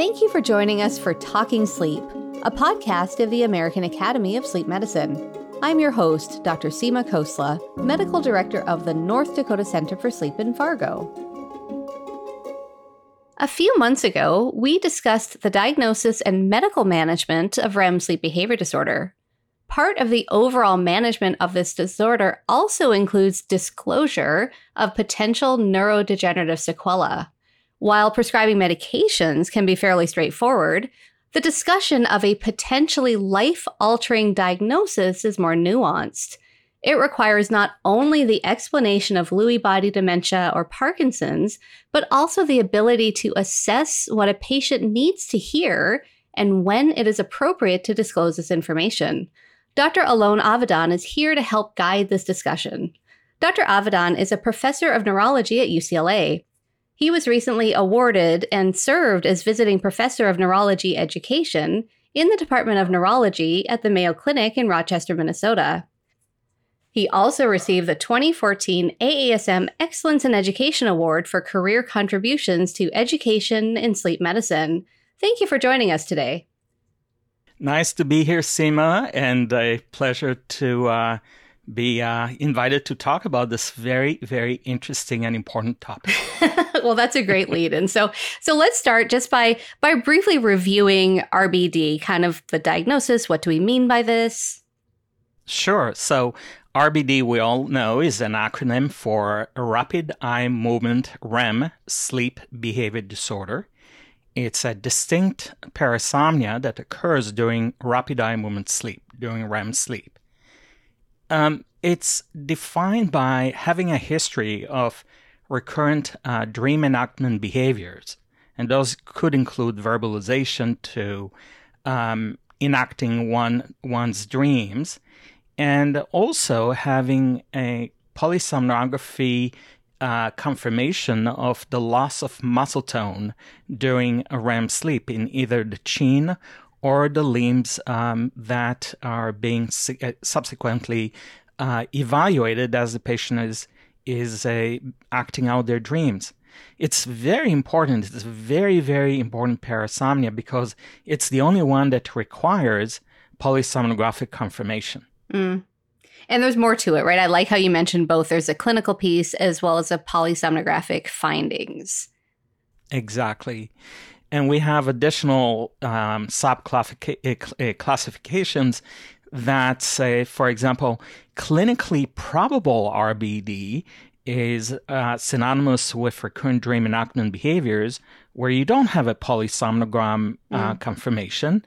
Thank you for joining us for Talking Sleep, a podcast of the American Academy of Sleep Medicine. I'm your host, Dr. Seema Khosla, Medical Director of the North Dakota Center for Sleep in Fargo. A few months ago, we discussed the diagnosis and medical management of REM sleep behavior disorder. Part of the overall management of this disorder also includes disclosure of potential neurodegenerative sequelae. While prescribing medications can be fairly straightforward, the discussion of a potentially life altering diagnosis is more nuanced. It requires not only the explanation of Lewy body dementia or Parkinson's, but also the ability to assess what a patient needs to hear and when it is appropriate to disclose this information. Dr. Alon Avidan is here to help guide this discussion. Dr. Avidan is a professor of neurology at UCLA. He was recently awarded and served as visiting professor of neurology education in the Department of Neurology at the Mayo Clinic in Rochester, Minnesota. He also received the 2014 AASM Excellence in Education Award for career contributions to education in sleep medicine. Thank you for joining us today. Nice to be here, Seema, and a pleasure to uh, be uh, invited to talk about this very, very interesting and important topic. well, that's a great lead. And so, so let's start just by by briefly reviewing RBD, kind of the diagnosis. What do we mean by this? Sure. So, RBD, we all know, is an acronym for Rapid Eye Movement REM Sleep Behavior Disorder. It's a distinct parasomnia that occurs during rapid eye movement sleep, during REM sleep. Um, it's defined by having a history of recurrent uh, dream enactment behaviors, and those could include verbalization to um, enacting one one's dreams, and also having a polysomnography uh, confirmation of the loss of muscle tone during a REM sleep in either the chin or the limbs um, that are being uh, subsequently uh, evaluated as the patient is is uh, acting out their dreams. It's very important. It's very very important parasomnia because it's the only one that requires polysomnographic confirmation. Mm. And there's more to it, right? I like how you mentioned both. There's a clinical piece as well as a polysomnographic findings. Exactly and we have additional um, sub classifications that say, for example, clinically probable RBD is uh, synonymous with recurrent dream enactment behaviors where you don't have a polysomnogram uh, mm. confirmation.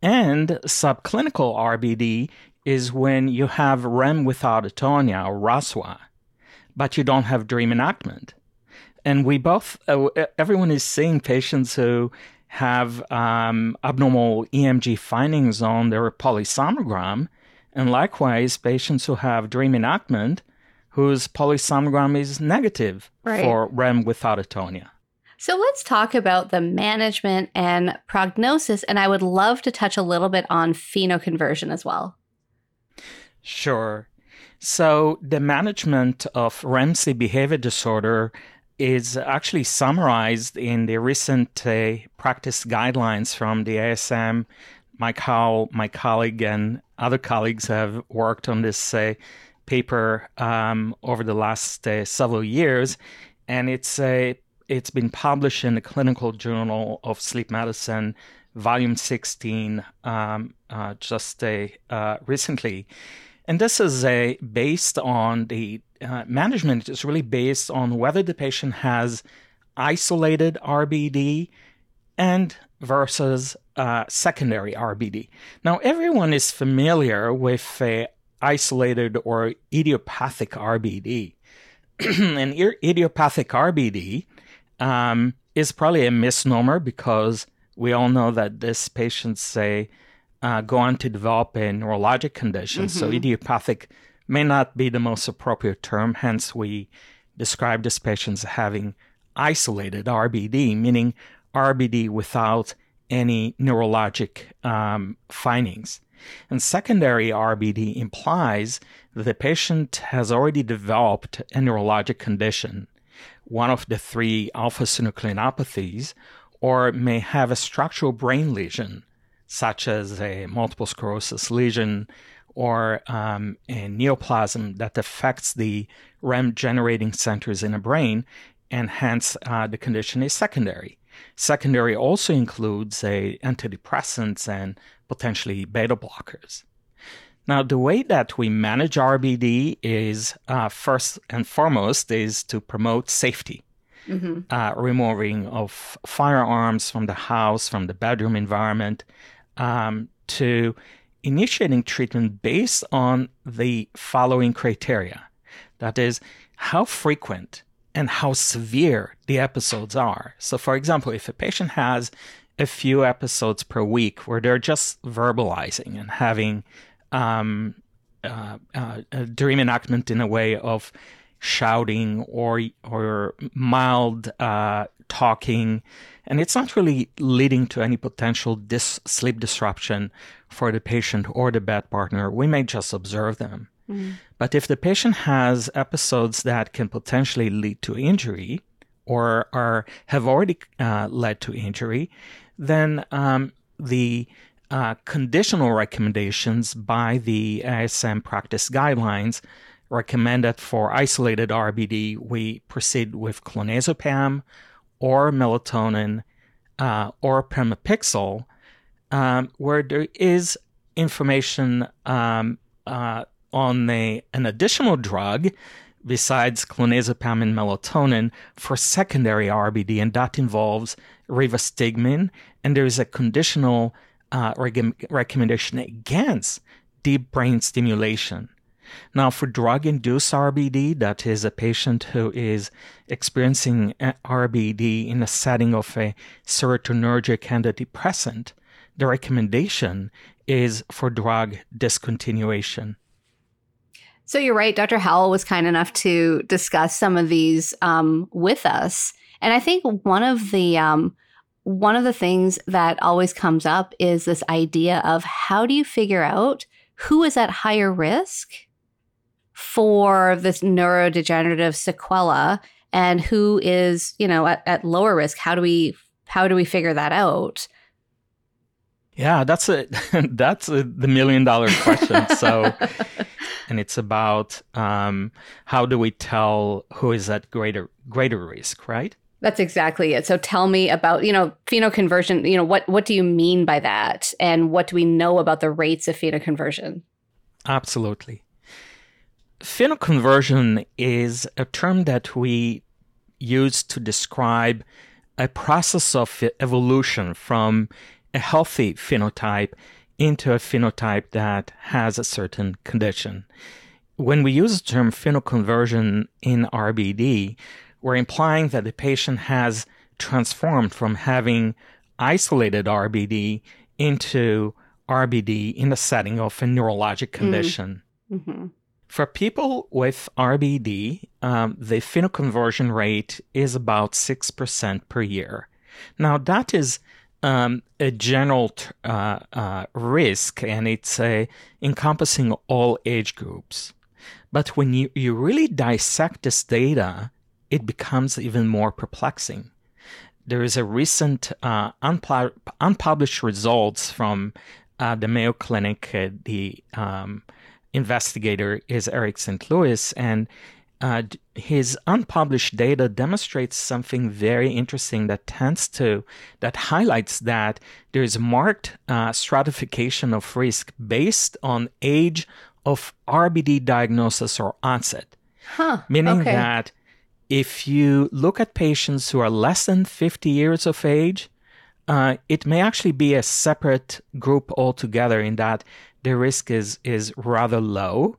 And subclinical RBD is when you have REM without atonia or RASWA, but you don't have dream enactment and we both uh, everyone is seeing patients who have um, abnormal EMG findings on their polysomnogram, and likewise patients who have dream enactment whose polysomnogram is negative right. for REM without atonia. So let's talk about the management and prognosis, and I would love to touch a little bit on phenoconversion as well. Sure. So the management of REM sleep behavior disorder is actually summarized in the recent uh, practice guidelines from the ASM. Mike Howell, my colleague, and other colleagues have worked on this uh, paper um, over the last uh, several years, and it's uh, it's been published in the Clinical Journal of Sleep Medicine, Volume 16, um, uh, just uh, recently. And this is based on the uh, management is really based on whether the patient has isolated RBD and versus uh, secondary RBD. Now, everyone is familiar with a isolated or idiopathic RBD. and idiopathic RBD um, is probably a misnomer because we all know that these patients say uh, go on to develop a neurologic condition. Mm-hmm. So idiopathic may not be the most appropriate term. Hence, we describe these patients having isolated RBD, meaning RBD without any neurologic um, findings. And secondary RBD implies that the patient has already developed a neurologic condition, one of the three alpha synucleinopathies, or may have a structural brain lesion, such as a multiple sclerosis lesion or um, a neoplasm that affects the REM generating centers in the brain, and hence uh, the condition is secondary. Secondary also includes a antidepressants and potentially beta blockers. Now, the way that we manage RBD is uh, first and foremost is to promote safety, mm-hmm. uh, removing of firearms from the house, from the bedroom environment, um, to initiating treatment based on the following criteria. That is, how frequent and how severe the episodes are. So, for example, if a patient has a few episodes per week where they're just verbalizing and having um, uh, uh, a dream enactment in a way of shouting or or mild uh, talking, and it's not really leading to any potential dis- sleep disruption for the patient or the bed partner. We may just observe them. Mm. But if the patient has episodes that can potentially lead to injury or are have already uh, led to injury, then um, the uh, conditional recommendations by the ASM practice guidelines recommend that for isolated RBD, we proceed with clonazepam or melatonin uh, or pramipexole, um, where there is information um, uh, on a, an additional drug besides clonazepam and melatonin for secondary RBD, and that involves rivastigmine, and there is a conditional uh, reg- recommendation against deep brain stimulation. Now, for drug induced RBD, that is a patient who is experiencing RBD in a setting of a serotonergic antidepressant, the recommendation is for drug discontinuation. So you're right. Dr. Howell was kind enough to discuss some of these um, with us. And I think one of the um, one of the things that always comes up is this idea of how do you figure out who is at higher risk for this neurodegenerative sequela and who is, you know, at, at lower risk? How do we how do we figure that out? Yeah, that's a that's a, the million dollar question. So, and it's about um, how do we tell who is at greater greater risk, right? That's exactly it. So tell me about, you know, phenoconversion, you know, what what do you mean by that and what do we know about the rates of phenoconversion? Absolutely. Phenoconversion is a term that we use to describe a process of evolution from a healthy phenotype into a phenotype that has a certain condition. When we use the term phenoconversion in RBD, we're implying that the patient has transformed from having isolated RBD into RBD in the setting of a neurologic mm. condition. Mm-hmm. For people with RBD, um, the phenoconversion rate is about 6% per year. Now, that is um, a general uh, uh, risk and it's uh, encompassing all age groups. But when you, you really dissect this data, it becomes even more perplexing. There is a recent uh, unpu- unpublished results from uh, the Mayo Clinic. Uh, the um, investigator is Erik St. Louis, and uh, his unpublished data demonstrates something very interesting that tends to that highlights that there is marked uh, stratification of risk based on age of RBD diagnosis or onset. Huh, meaning okay. that if you look at patients who are less than 50 years of age, uh, it may actually be a separate group altogether in that the risk is, is rather low.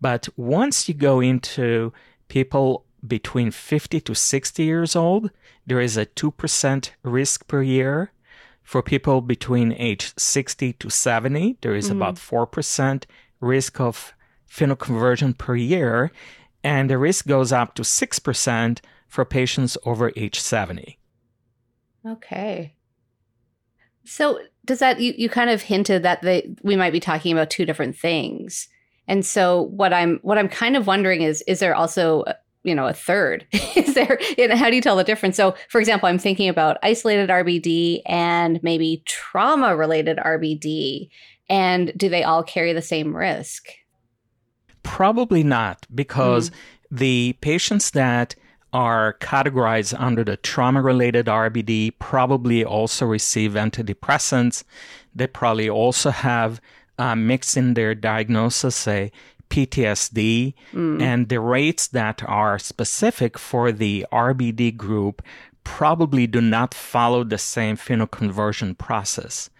But once you go into people between 50 to 60 years old, there is a 2% risk per year. For people between age 60 to 70, there is mm-hmm. about 4% risk of phenoconversion per year and the risk goes up to 6% for patients over age 70. Okay. So does that you, you kind of hinted that they, we might be talking about two different things. And so what I'm what I'm kind of wondering is is there also you know a third is there know, how do you tell the difference so for example i'm thinking about isolated rbd and maybe trauma related rbd and do they all carry the same risk probably not because mm. the patients that are categorized under the trauma related RBD probably also receive antidepressants. They probably also have uh, mixed in their diagnosis say, PTSD, mm. and the rates that are specific for the RBD group probably do not follow the same phenoconversion process.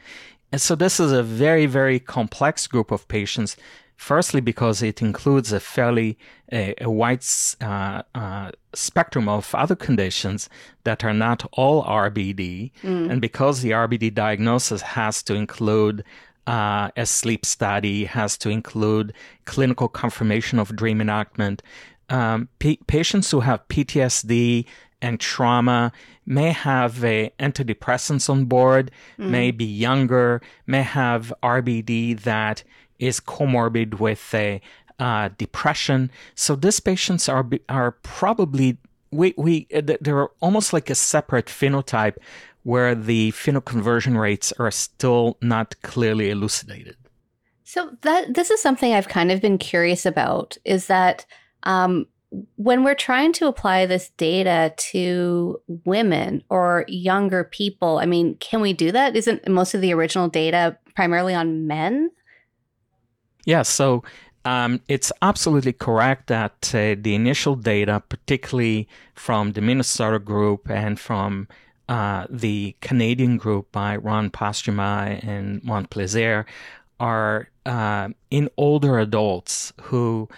And so this is a very, very complex group of patients Firstly, because it includes a fairly a, a wide uh, uh, spectrum of other conditions that are not all RBD, mm. and because the RBD diagnosis has to include uh, a sleep study, has to include clinical confirmation of dream enactment. Um, p- patients who have PTSD and trauma may have a antidepressants on board, mm. may be younger, may have RBD that is comorbid with a uh, depression. So these patients are are probably we we they're almost like a separate phenotype where the phenoconversion rates are still not clearly elucidated. So that this is something I've kind of been curious about is that um, when we're trying to apply this data to women or younger people, I mean, can we do that? Isn't most of the original data primarily on men? Yeah, so um, it's absolutely correct that uh, the initial data, particularly from the Minnesota group and from uh, the Canadian group by Ron Postuma and Montplaisir, are uh, in older adults who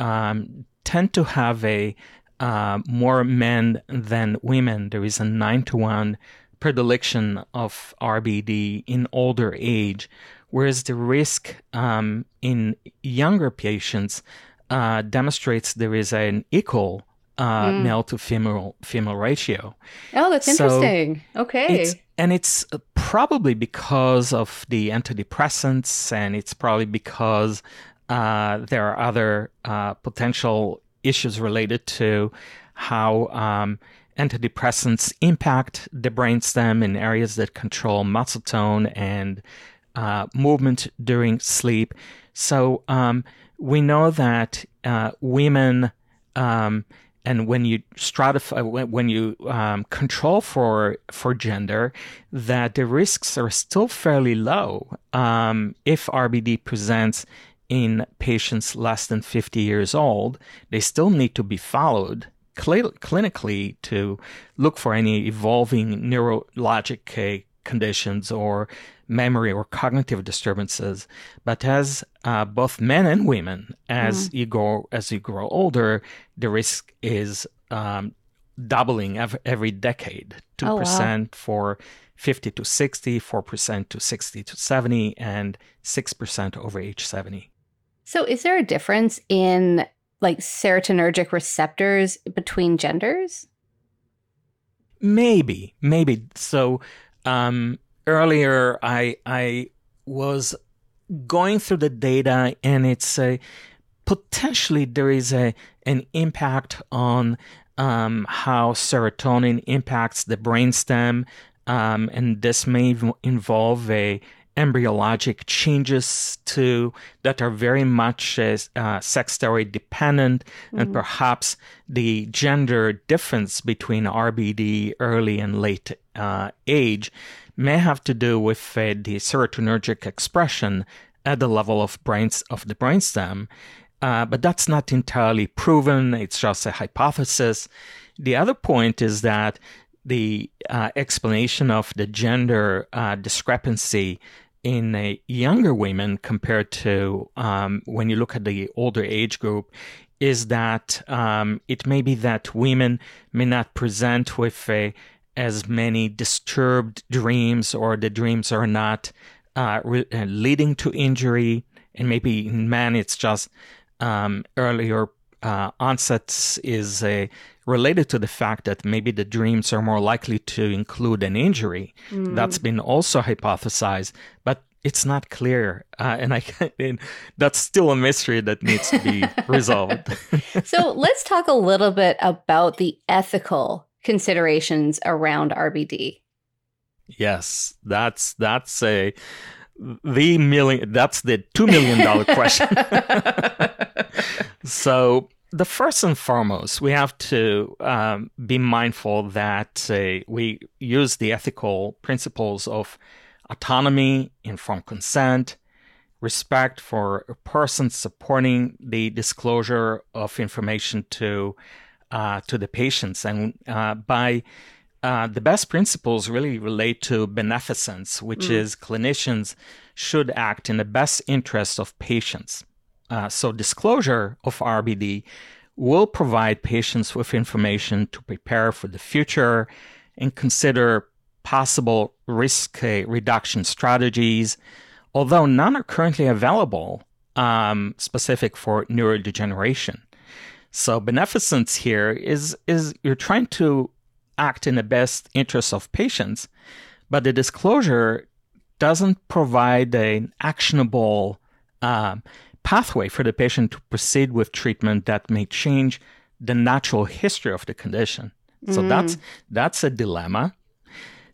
um, tend to have a uh, more men than women. There is a nine to one predilection of RBD in older age, whereas the risk um, in younger patients uh, demonstrates there is an equal uh, mm. male to female female ratio. Oh, that's so interesting. Okay. It's, and it's probably because of the antidepressants, and it's probably because uh, there are other uh, potential issues related to how um, antidepressants impact the brainstem in areas that control muscle tone and uh, movement during sleep. So um, we know that uh, women, um, and when you stratify, when, you um, control for for gender, that the risks are still fairly low um, if RBD presents in patients less than 50 years old. They still need to be followed cl- clinically to look for any evolving neurologic uh, conditions or memory or cognitive disturbances. But as uh, both men and women, as mm. you go as you grow older, the risk is um, doubling every, every decade. Two oh, percent wow. for 50 to 60, 4% to 60 to 70, and 6% over age 70. So, is there a difference in like serotonergic receptors between genders? Maybe, maybe. So, um, earlier I I was going through the data and it's a potentially there is a an impact on um, how serotonin impacts the brainstem, um, and this may involve a embryologic changes to that are very much uh, sex steroid dependent, mm-hmm. and perhaps the gender difference between RBD early and late uh, age may have to do with uh, the serotonergic expression at the level of brains of the brainstem. Uh, but that's not entirely proven. It's just a hypothesis. The other point is that the uh, explanation of the gender uh, discrepancy in uh, younger women compared to um, when you look at the older age group is that um, it may be that women may not present with a as many disturbed dreams or the dreams are not uh, re- uh, leading to injury. And maybe in men, it's just um, earlier uh, onsets is uh, related to the fact that maybe the dreams are more likely to include an injury. Mm. That's been also hypothesized. But it's not clear, uh, and I and that's still a mystery that needs to be resolved. so let's talk a little bit about the ethical considerations around RBD. Yes, that's that's a the million that's the two million dollar question. so the first and foremost, we have to um, be mindful that uh, we use the ethical principles of autonomy, informed consent, respect for a person supporting the disclosure of information to uh, to the patients, and uh, by uh, the best principles really relate to beneficence, which mm. is clinicians should act in the best interest of patients. Uh, so, disclosure of RBD will provide patients with information to prepare for the future and consider possible risk reduction strategies, although none are currently available um, specific for neurodegeneration. So, beneficence here is, is you're trying to act in the best interest of patients, but the disclosure doesn't provide an actionable um, pathway for the patient to proceed with treatment that may change the natural history of the condition. So mm. that's that's a dilemma.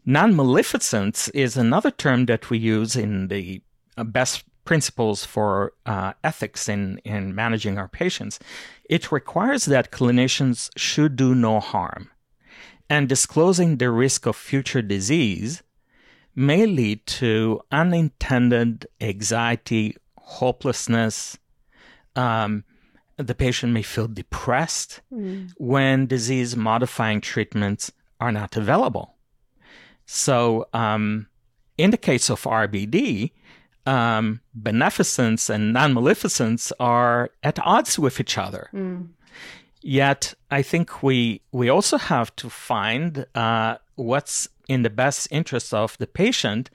Non-maleficence is another term that we use in the uh, best principles for uh, ethics in, in managing our patients. It requires that clinicians should do no harm and disclosing the risk of future disease may lead to unintended anxiety, hopelessness. Um, the patient may feel depressed mm. when disease modifying treatments are not available. So, um, in the case of RBD, um, beneficence and non maleficence are at odds with each other. Mm. Yet, I think we we also have to find uh, what's in the best interest of the patient,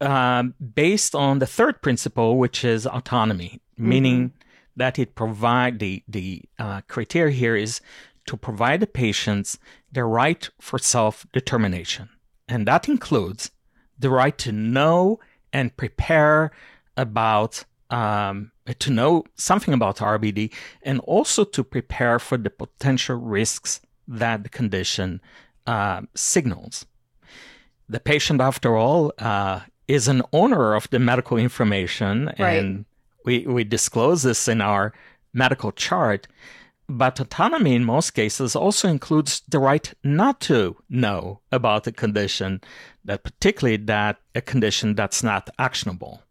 um, based on the third principle, which is autonomy, mm-hmm. meaning that it provide the the uh, criteria here is to provide the patients the right for self determination, and that includes the right to know and prepare about um, to know something about RBD and also to prepare for the potential risks that the condition uh, signals. The patient, after all, uh, is an owner of the medical information, right. and we, we disclose this in our medical chart. But autonomy in most cases also includes the right not to know about a condition, that particularly that a condition that's not actionable.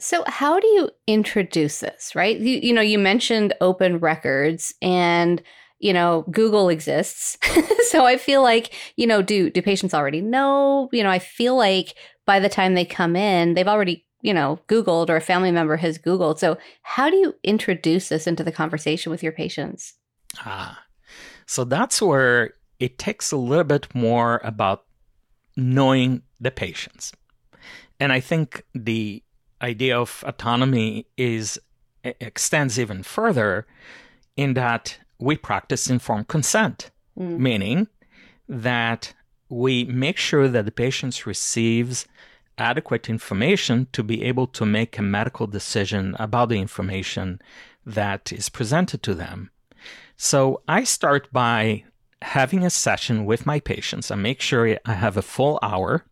So, how do you introduce this, right? You, you know, you mentioned open records and you know google exists so i feel like you know do do patients already know you know i feel like by the time they come in they've already you know googled or a family member has googled so how do you introduce this into the conversation with your patients ah so that's where it takes a little bit more about knowing the patients and i think the idea of autonomy is extends even further in that we practice informed consent, mm. meaning that we make sure that the patient receives adequate information to be able to make a medical decision about the information that is presented to them. So I start by having a session with my patients. I make sure I have a full hour.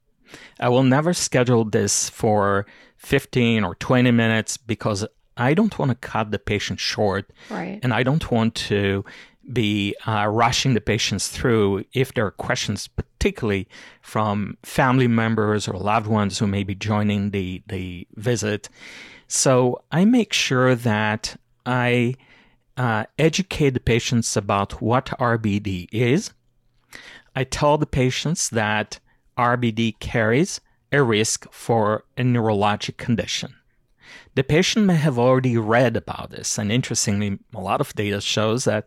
I will never schedule this for 15 or 20 minutes because I don't want to cut the patient short. Right. And I don't want to be uh, rushing the patients through if there are questions, particularly from family members or loved ones who may be joining the, the visit. So I make sure that I uh, educate the patients about what RBD is. I tell the patients that RBD carries a risk for a neurologic condition. The patient may have already read about this, and interestingly, a lot of data shows that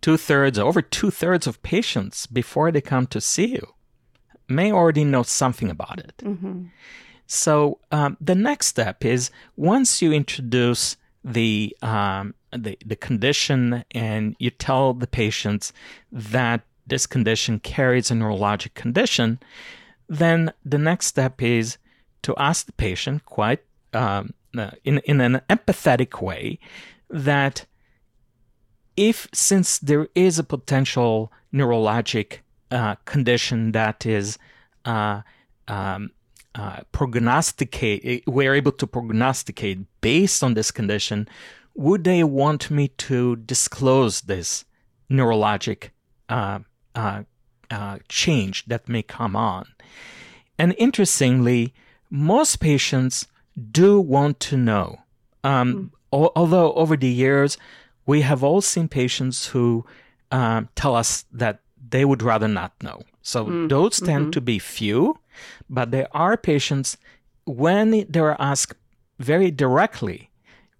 two thirds, over two thirds of patients before they come to see you may already know something about it. Mm-hmm. So um, the next step is once you introduce the, um, the the condition and you tell the patients that this condition carries a neurologic condition, then the next step is to ask the patient quite um, uh, in in an empathetic way that if since there is a potential neurologic uh, condition that is uh, um, uh, prognosticate, we're able to prognosticate based on this condition, would they want me to disclose this neurologic uh, uh, uh, change that may come on? And interestingly, most patients do want to know. Um, mm. al- although over the years, we have all seen patients who um, tell us that they would rather not know. So mm. those tend mm-hmm. to be few, but there are patients when they're asked very directly,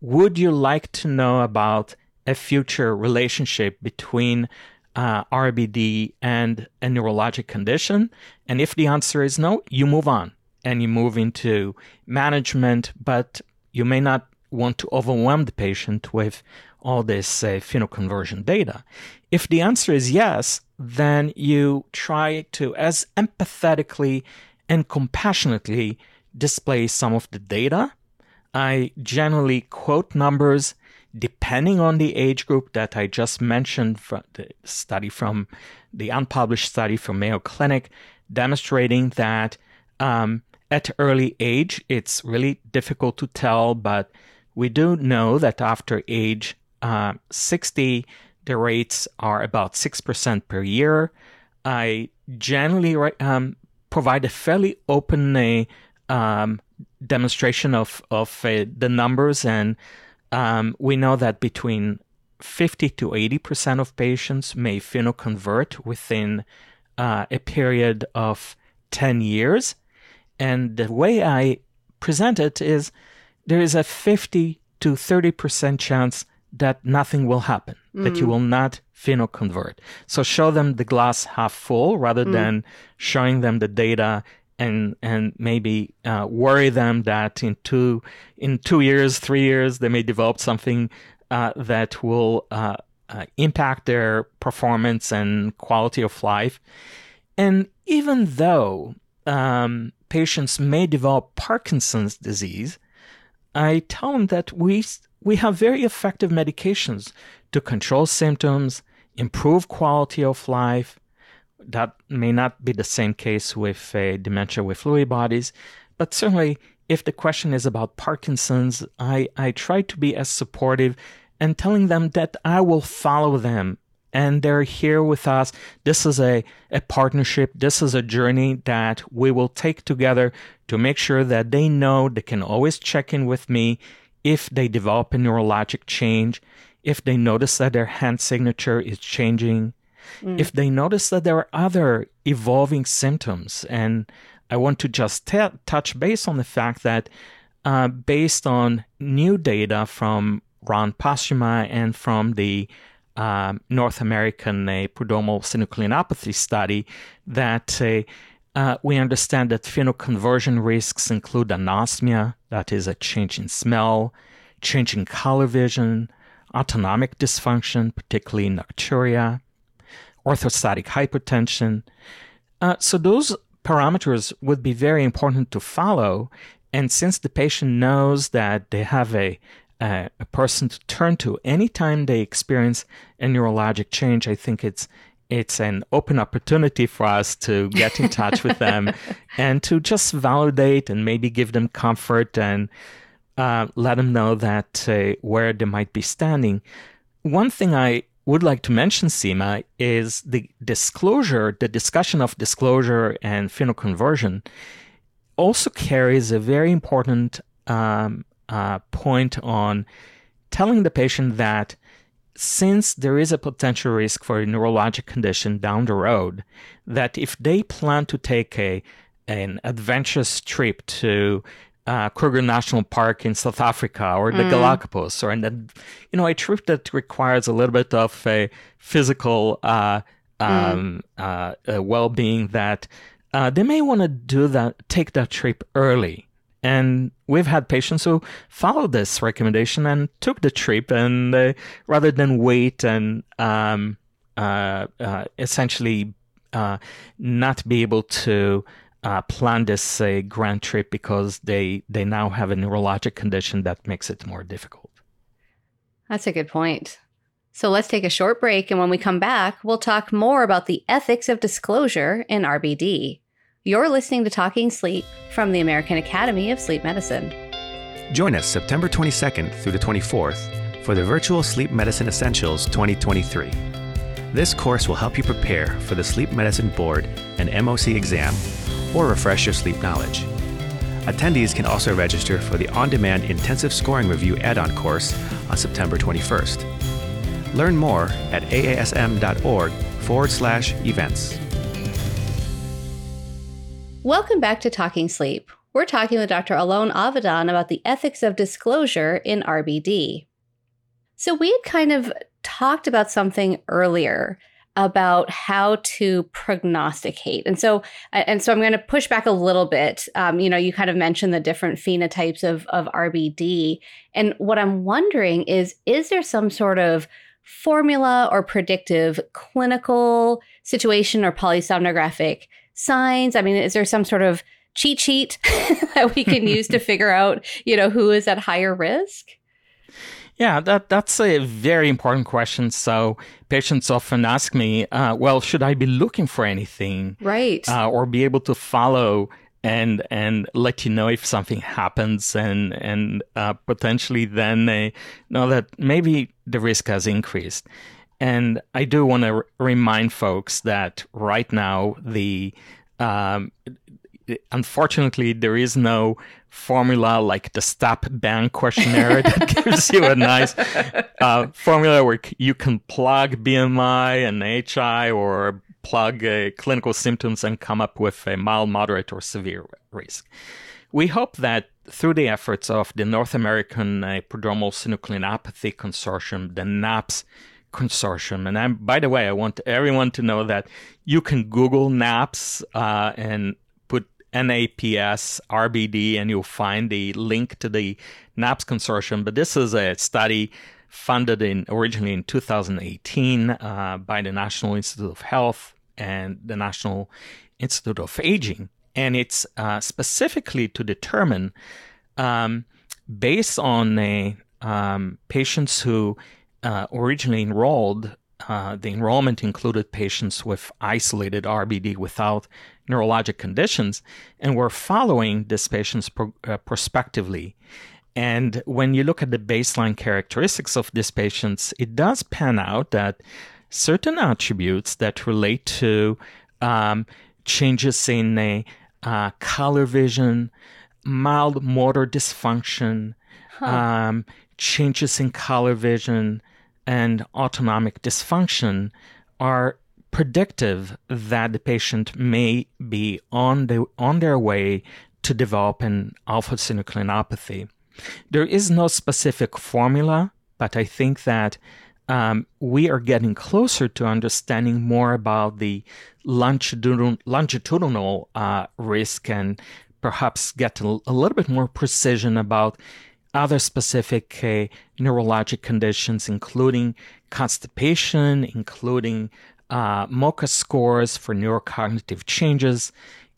would you like to know about a future relationship between uh, RBD and a neurologic condition? And if the answer is no, you move on and you move into management, but you may not want to overwhelm the patient with all this uh, phenoconversion data. If the answer is yes, then you try to as empathetically and compassionately display some of the data. I generally quote numbers depending on the age group that I just mentioned from the study from the unpublished study from Mayo Clinic, demonstrating that um, at early age, it's really difficult to tell, but we do know that after age uh, 60, the rates are about 6% per year. I generally um, provide a fairly open um, demonstration of, of uh, the numbers, and um, we know that between 50 to 80% of patients may phenoconvert within uh, a period of 10 years. And the way I present it is there is a 50 to 30% chance that nothing will happen, mm. that you mm. will not phenoconvert. So show them the glass half full rather mm. than showing them the data and and maybe uh, worry them that in two in two years, three years, they may develop something uh, that will uh, uh impact their performance and quality of life. And even though um, patients may develop Parkinson's disease, I tell them that we we have very effective medications to control symptoms, improve quality of life. That may not be the same case with uh, dementia with Lewy bodies, but certainly if the question is about Parkinson's, I, I try to be as supportive and telling them that I will follow them and they're here with us. This is a, a partnership. This is a journey that we will take together to make sure that they know they can always check in with me if they develop a neurologic change, if they notice that their hand signature is changing, mm. if they notice that there are other evolving symptoms. And I want to just t- touch base on the fact that, uh, based on new data from Ron Postuma and from the uh, North American uh, prodromal synucleinopathy study, that uh, uh, we understand that phenoconversion risks include anosmia, that is a change in smell, change in color vision, autonomic dysfunction, particularly nocturia, orthostatic hypotension. Uh, so those parameters would be very important to follow. And since the patient knows that they have a, a, a person to turn to anytime they experience a neurologic change, I think it's it's an open opportunity for us to get in touch with them and to just validate and maybe give them comfort and uh, let them know that uh, where they might be standing. One thing I would like to mention, Seema, is the disclosure, the discussion of disclosure and phenoconversion also carries a very important um, uh, point on telling the patient that since there is a potential risk for a neurologic condition down the road, that if they plan to take a an adventurous trip to uh, Kruger National Park in South Africa or the mm. Galapagos, or in the, you know, a trip that requires a little bit of a physical uh, um, mm. uh, well-being, that uh, they may want to do that, take that trip early and we've had patients who followed this recommendation and took the trip, and rather than wait and um, uh, uh, essentially uh, not be able to uh, plan this uh, grand trip because they they now have a neurologic condition that makes it more difficult. That's a good point. So let's take a short break, and when we come back, we'll talk more about the ethics of disclosure in RBD. You're listening to Talking Sleep from the American Academy of Sleep Medicine. Join us September 22nd through the 24th for the Virtual Sleep Medicine Essentials 2023. This course will help you prepare for the Sleep Medicine Board and MOC exam or refresh your sleep knowledge. Attendees can also register for the on demand intensive scoring review add on course on September 21st. Learn more at aasm.org forward slash events. Welcome back to Talking Sleep. We're talking with Dr. Alon Avidan about the ethics of disclosure in RBD. So, we had kind of talked about something earlier about how to prognosticate. And so, and so I'm going to push back a little bit. Um, you know, you kind of mentioned the different phenotypes of, of RBD. And what I'm wondering is, is there some sort of formula or predictive clinical situation or polysomnographic signs? I mean, is there some sort of cheat sheet that we can use to figure out, you know, who is at higher risk? Yeah, that that's a very important question. So patients often ask me, uh, "Well, should I be looking for anything, right, uh, or be able to follow and and let you know if something happens, and and uh, potentially then uh, know that maybe the risk has increased." And I do want to r- remind folks that right now the um, unfortunately, there is no formula like the STOP Bang questionnaire that gives you a nice uh, formula where you can plug BMI and HI or plug uh, clinical symptoms and come up with a mild, moderate, or severe risk. We hope that through the efforts of the North American uh, Prodromal Synucleinopathy Consortium, the NAPS consortium. And I'm, by the way, I want everyone to know that you can Google NAPS uh, and NAPS RBD, and you'll find the link to the NAPS consortium. But this is a study funded in originally in 2018 uh, by the National Institute of Health and the National Institute of Aging, and it's uh, specifically to determine, um, based on a, um, patients who uh, originally enrolled uh, the enrollment included patients with isolated RBD without neurologic conditions, and we're following these patients pro- uh, prospectively. And when you look at the baseline characteristics of these patients, it does pan out that certain attributes that relate to um, changes in a, uh, color vision, mild motor dysfunction, huh. um, changes in color vision, and autonomic dysfunction are predictive that the patient may be on the on their way to develop an alpha synucleinopathy. There is no specific formula, but I think that um, we are getting closer to understanding more about the longitudinal, longitudinal uh, risk and perhaps get a, a little bit more precision about other specific uh, neurologic conditions, including constipation, including uh, MoCA scores for neurocognitive changes,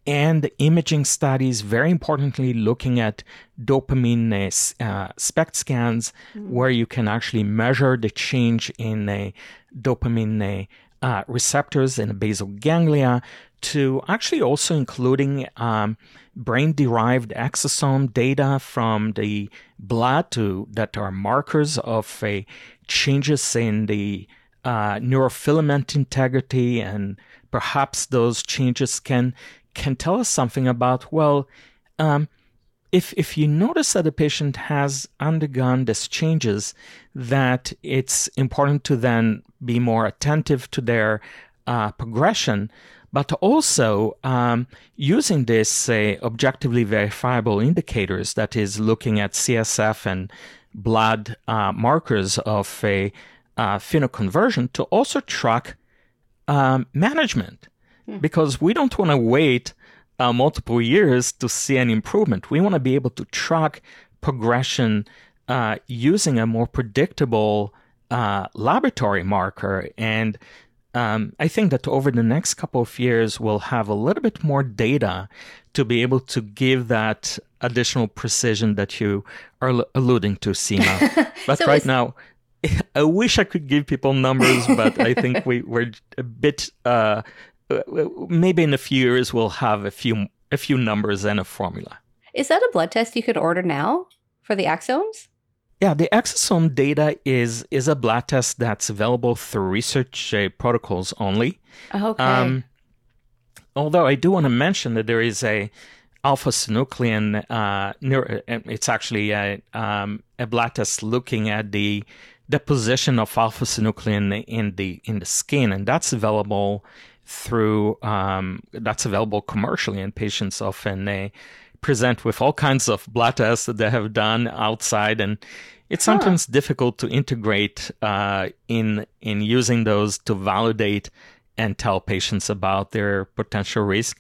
and imaging studies, very importantly, looking at dopamine uh, uh SPECT scans, mm-hmm. where you can actually measure the change in uh, dopamine uh, receptors in the basal ganglia, to actually also including um, brain-derived exosome data from the blood to that are markers of a changes in the uh, neurofilament integrity, and perhaps those changes can can tell us something about well. Um, if, if you notice that a patient has undergone these changes, that it's important to then be more attentive to their uh, progression but also um, using this uh, objectively verifiable indicators, that is, looking at CSF and blood uh, markers of a uh, phenoconversion to also track um, management, mm. because we don't want to wait uh, multiple years to see an improvement. We want to be able to track progression uh, using a more predictable uh, laboratory marker and um, I think that over the next couple of years, we'll have a little bit more data to be able to give that additional precision that you are l- alluding to, Seema. But so right now, I wish I could give people numbers, but I think we, we're a bit. Uh, maybe in a few years we'll have a few a few numbers and a formula. Is that a blood test you could order now for the exomes? Yeah, the exosome data is is a blood test that's available through research uh, protocols only. Okay. Um, although I do want to mention that there is a alpha synuclein. Uh, neuro, uh, it's actually a, um, a blood test looking at the deposition of alpha synuclein in the in the skin, and that's available through um, that's available commercially, and patients often they present with all kinds of blood tests that they have done outside, and it's sometimes huh. difficult to integrate uh, in in using those to validate and tell patients about their potential risk.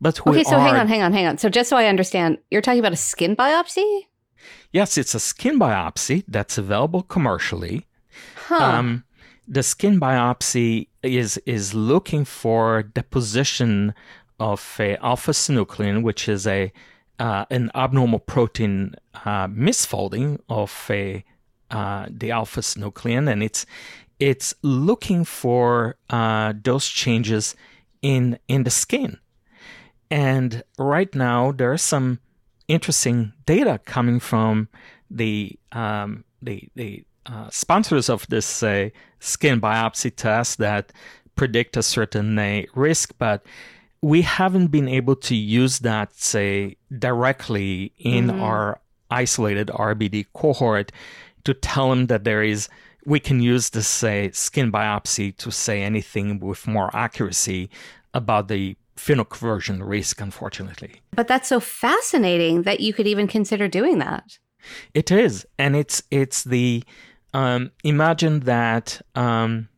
But okay, so are, hang on, hang on, hang on. So just so I understand, you're talking about a skin biopsy? Yes, it's a skin biopsy that's available commercially. Huh. Um, the skin biopsy is is looking for deposition of alpha synuclein, which is a uh, an abnormal protein uh, misfolding of a uh, the alpha synuclein, and it's it's looking for uh, those changes in in the skin. And right now, there are some interesting data coming from the um, the the uh, sponsors of this uh, skin biopsy test that predict a certain uh, risk, but we haven't been able to use that, say, directly in mm-hmm. our isolated RBD cohort to tell them that there is we can use this say skin biopsy to say anything with more accuracy about the phenoconversion risk unfortunately. But that's so fascinating that you could even consider doing that. It is. And it's it's the um, imagine that um,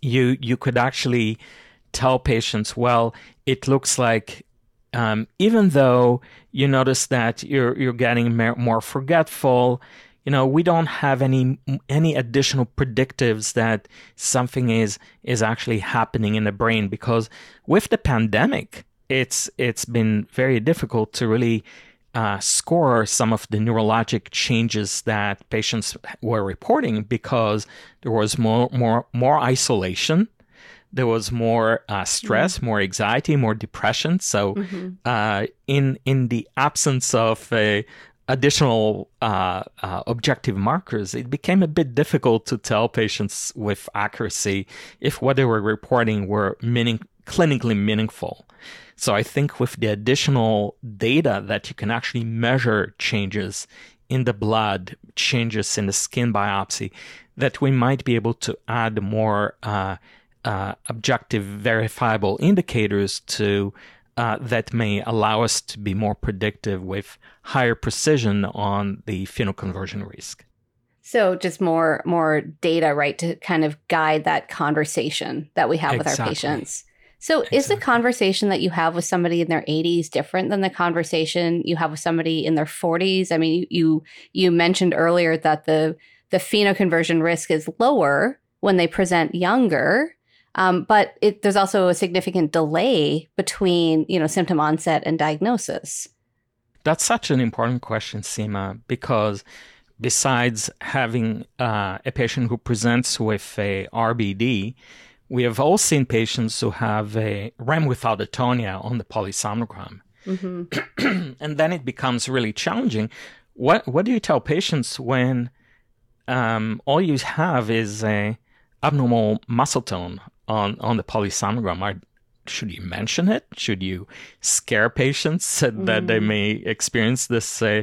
you you could actually tell patients, well, it looks like um, even though you notice that you're you're getting more forgetful, you know, we don't have any any additional predictives that something is is actually happening in the brain. Because with the pandemic, it's it's been very difficult to really uh, score some of the neurologic changes that patients were reporting because there was more more more isolation there was more uh, stress, mm-hmm. more anxiety, more depression. So, mm-hmm. uh, in in the absence of uh, additional uh, uh, objective markers, it became a bit difficult to tell patients with accuracy if what they were reporting were meaning clinically meaningful. So I think with the additional data that you can actually measure changes in the blood, changes in the skin biopsy, that we might be able to add more uh, objective, verifiable indicators to uh, that may allow us to be more predictive with higher precision on the phenoconversion risk. So just more more data, right, to kind of guide that conversation that we have exactly. with our patients. So, exactly. is the conversation that you have with somebody in their 80s different than the conversation you have with somebody in their 40s? I mean, you you mentioned earlier that the the phenoconversion risk is lower when they present younger, um, but it, there's also a significant delay between you know symptom onset and diagnosis. That's such an important question, Seema, because besides having uh, a patient who presents with a RBD, we have all seen patients who have a REM without atonia on the polysomnogram. Mm-hmm. and then it becomes really challenging. What what do you tell patients when um, all you have is a abnormal muscle tone on on the polysomnogram? Are, should you mention it? Should you scare patients mm. that they may experience this uh,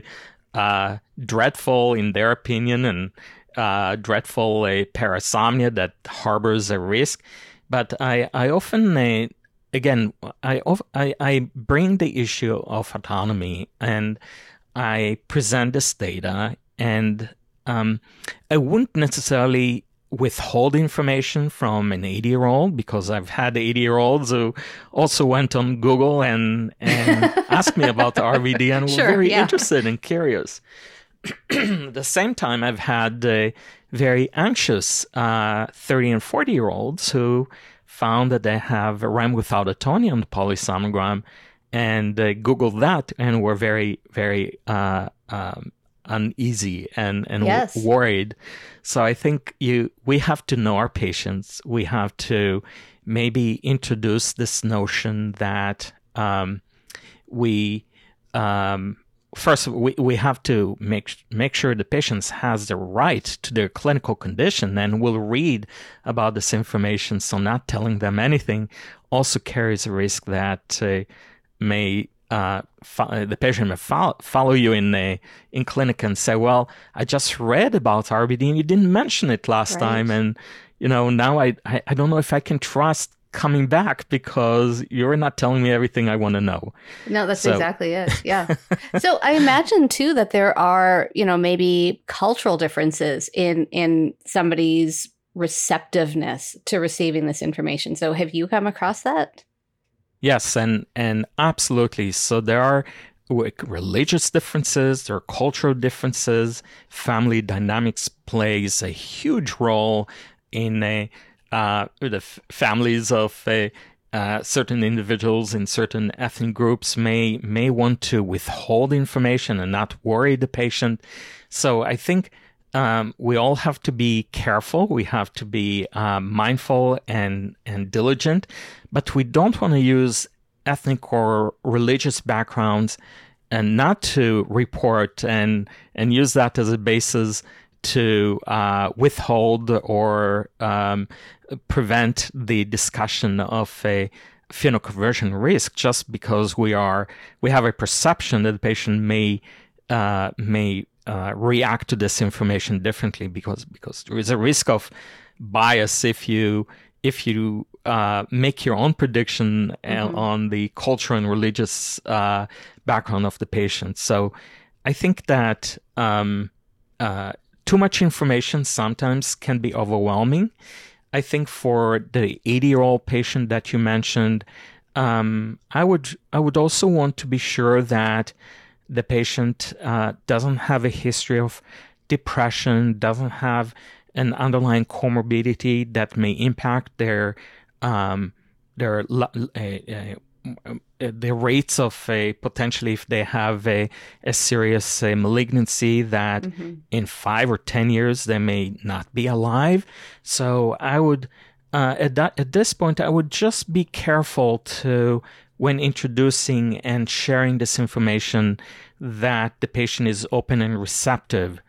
uh, dreadful, in their opinion, and uh, dreadful a parasomnia that harbors a risk. But I, I often, uh, again, I, I, I bring the issue of autonomy and I present this data, and um, I wouldn't necessarily withhold information from an 80 year old because I've had 80 year olds who also went on Google and, and asked me about the RBD and were very yeah. interested and curious. the same time, I've had uh, very anxious uh, 30 and 40 year olds who found that they have a REM without atonia on the polysomnogram and they Googled that and were very, very uh, um, uneasy and, and yes. w- worried. So I think you we have to know our patients. We have to maybe introduce this notion that um, we um, first we, we have to make make sure the patient has the right to their clinical condition and will read about this information so not telling them anything also carries a risk that uh, may uh, fo- the patient may follow, follow you in a, in clinic and say well i just read about rbd and you didn't mention it last Right. time and you know now I, I i don't know if i can trust coming back because you're not telling me everything i want to know No, that's So- exactly it. Yeah. so I imagine too that there are, you know, maybe cultural differences in in somebody's receptiveness to receiving this information. So have you come across that? Yes, and and absolutely. So there are religious differences, there are cultural differences. Family dynamics plays a huge role in a, uh, the f- families of a, uh, certain individuals in certain ethnic groups may may want to withhold information and not worry the patient. So I think um, we all have to be careful. We have to be uh, mindful and and diligent, but we don't want to use ethnic or religious backgrounds and not to report and and use that as a basis to uh, withhold or um, prevent the discussion of a phenoconversion risk just because we are we have a perception that the patient may uh, may uh, react to this information differently because because there is a risk of bias if you if you uh, make your own prediction uh, on the cultural and religious uh, background of the patient. So I think that um, uh, too much information sometimes can be overwhelming. I think for the 80 year old patient that you mentioned, um, I would I would also want to be sure that the patient uh, doesn't have a history of depression, doesn't have an underlying comorbidity that may impact their um, their uh, uh, the rates of a potentially if they have a, a serious uh, malignancy that Mm-hmm. in five or ten years they may not be alive. So I would uh, at that at this point I would just be careful to when introducing and sharing this information that the patient is open and receptive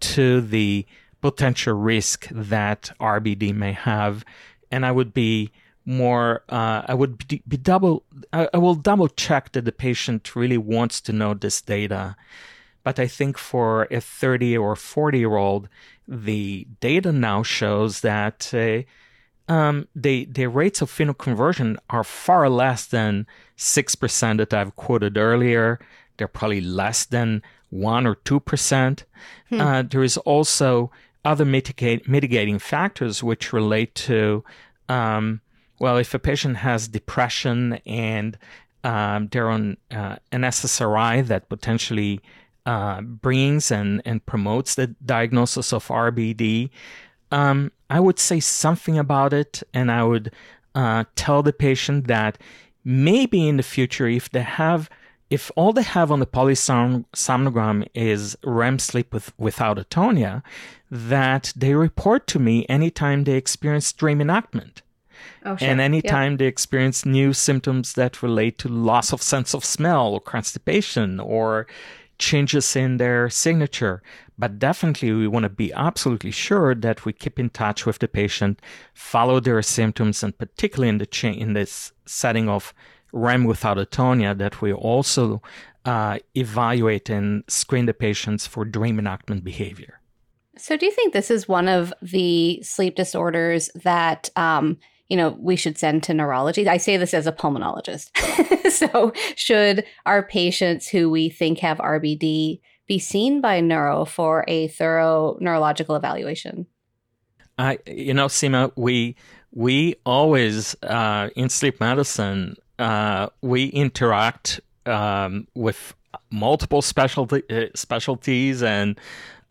to the potential risk that RBD may have, and I would be more. Uh, I would be, be double. I, I will double check that the patient really wants to know this data. But I think for a 30 or 40 year old, the data now shows that uh, um, the the rates of phenoconversion are far less than six percent that I've quoted earlier. They're probably less than one or two percent. Uh, there is also other mitigate, mitigating factors which relate to, um, well, if a patient has depression and um, they're on uh, an SSRI that potentially uh, brings and, and promotes the diagnosis of RBD, um, I would say something about it and I would uh, tell the patient that maybe in the future, if they have if all they have on the polysomnogram is REM sleep with, without atonia, that they report to me anytime they experience dream enactment. Oh, sure. And Yep. anytime they experience new symptoms that relate to loss of sense of smell or constipation or changes in their signature. But definitely, we want to be absolutely sure that we keep in touch with the patient, follow their symptoms, and particularly in the cha- in this setting of REM without atonia, that we also uh, evaluate and screen the patients for dream enactment behavior. So, do you think this is one of the sleep disorders that, um, you know, we should send to neurology? I say this as a pulmonologist. so, should our patients who we think have RBD be seen by neuro for a thorough neurological evaluation? I, you know, Seema, we we always uh, in sleep medicine uh, we interact um, with multiple specialty uh, specialties, and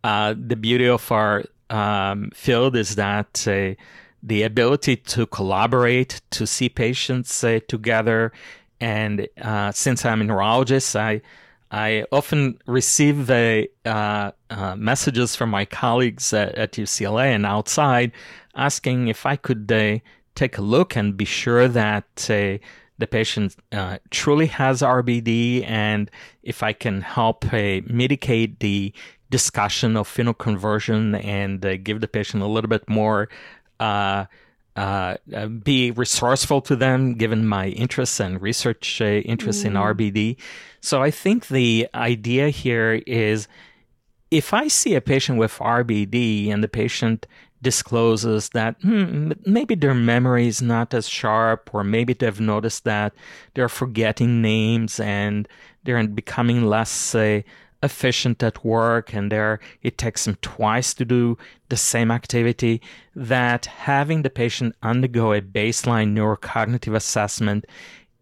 uh, the beauty of our um, field is that uh, the ability to collaborate, to see patients uh, together, and uh, since I'm a neurologist, I I often receive uh, uh, messages from my colleagues at, at, UCLA and outside asking if I could take a look and be sure that the patient uh, truly has RBD and if I can help uh, mitigate the discussion of phenoconversion and uh, give the patient a little bit more uh, uh, uh, be resourceful to them given my interests and research uh, interests mm. in RBD. So I think the idea here is if I see a patient with RBD and the patient discloses that hmm, maybe their memory is not as sharp, or maybe they've noticed that they're forgetting names and they're becoming less, say, efficient at work and there it takes them twice to do the same activity that having the patient undergo a baseline neurocognitive assessment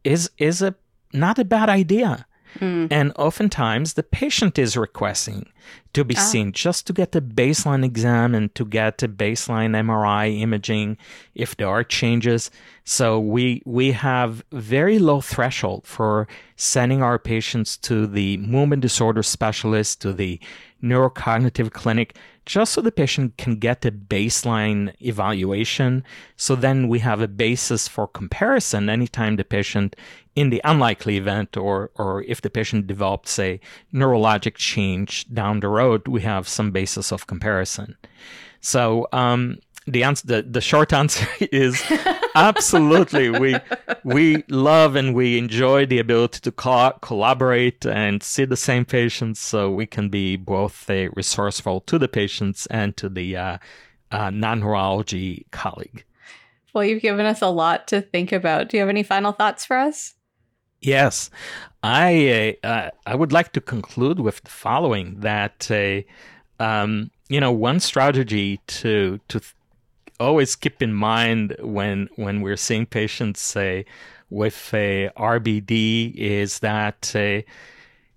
is is a not a bad idea Mm. And oftentimes the patient is requesting to be ah. seen just to get a baseline exam and to get a baseline MRI imaging if there are changes. So we we have very low threshold for sending our patients to the movement disorder specialist, to the neurocognitive clinic just so the patient can get a baseline evaluation. So then we have a basis for comparison anytime the patient, in the unlikely event, or, or if the patient develops a neurologic change down the road, we have some basis of comparison. So, um, the answer the, the short answer is absolutely. We we love and we enjoy the ability to co- collaborate and see the same patients so we can be both uh, resourceful to the patients and to the uh, uh, non-neurology colleague. Well you've given us a lot to think about. Do you have any final thoughts for us? Yes. I uh, uh, i would like to conclude with the following that uh, um, you know one strategy to to always keep in mind when when we're seeing patients say with a RBD is that uh,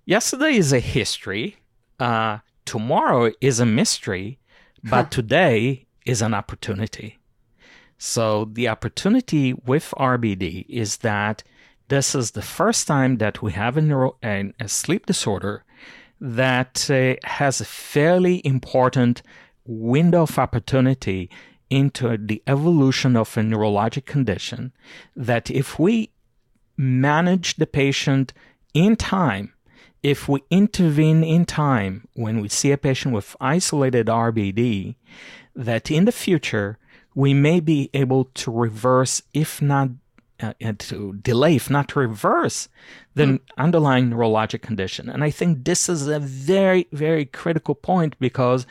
yesterday is a history, uh, tomorrow is a mystery, but today is an opportunity. So the opportunity with RBD is that this is the first time that we have a, neuro, a, a sleep disorder that uh, has a fairly important window of opportunity into the evolution of a neurologic condition that if we manage the patient in time, if we intervene in time when we see a patient with isolated RBD, that in the future we may be able to reverse, if not uh, to delay, if not to reverse, the mm. underlying neurologic condition. And I think this is a very, very critical point because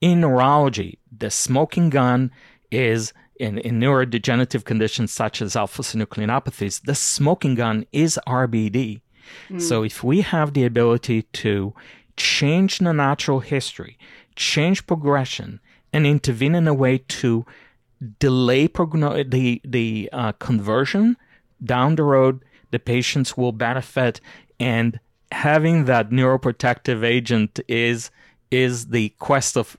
in neurology, the smoking gun is in, in neurodegenerative conditions such as alpha synucleinopathies, the smoking gun is RBD. Mm. So if we have the ability to change the natural history, change progression, and intervene in a way to delay progno- the the uh, conversion down the road, the patients will benefit, and having that neuroprotective agent is is the quest of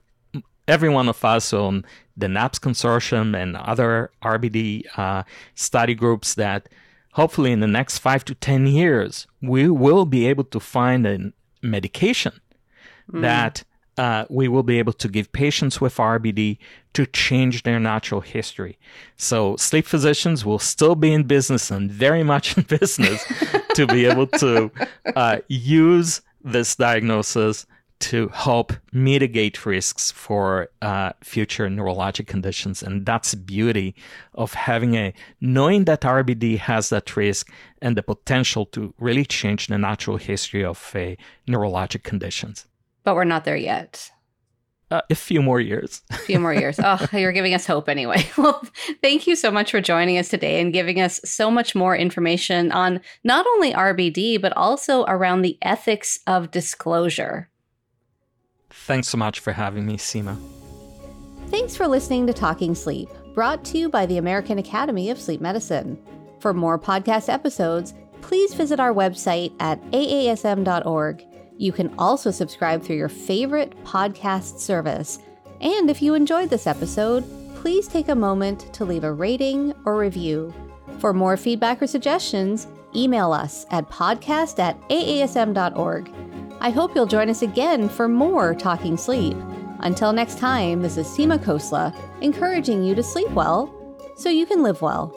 every one of us on the NAPS consortium and other RBD uh, study groups that hopefully in the next five to 10 years, we will be able to find a medication mm. that uh, we will be able to give patients with RBD to change their natural history. So, sleep physicians will still be in business and very much in business to be able to uh, use this diagnosis to help mitigate risks for uh, future neurologic conditions. And that's the beauty of having a knowing that RBD has that risk and the potential to really change the natural history of uh, neurologic conditions. But we're not there yet. Uh, a few more years. a few more years. Oh, you're giving us hope anyway. Well, thank you so much for joining us today and giving us so much more information on not only RBD, but also around the ethics of disclosure. Thanks so much for having me, Seema. Thanks for listening to Talking Sleep, brought to you by the American Academy of Sleep Medicine. For more podcast episodes, please visit our website at aasm.org. You can also subscribe through your favorite podcast service. And if you enjoyed this episode, please take a moment to leave a rating or review. For more feedback or suggestions, email us at podcast at aasm.org. I hope you'll join us again for more Talking Sleep. Until next time, this is Seema Khosla, encouraging you to sleep well so you can live well.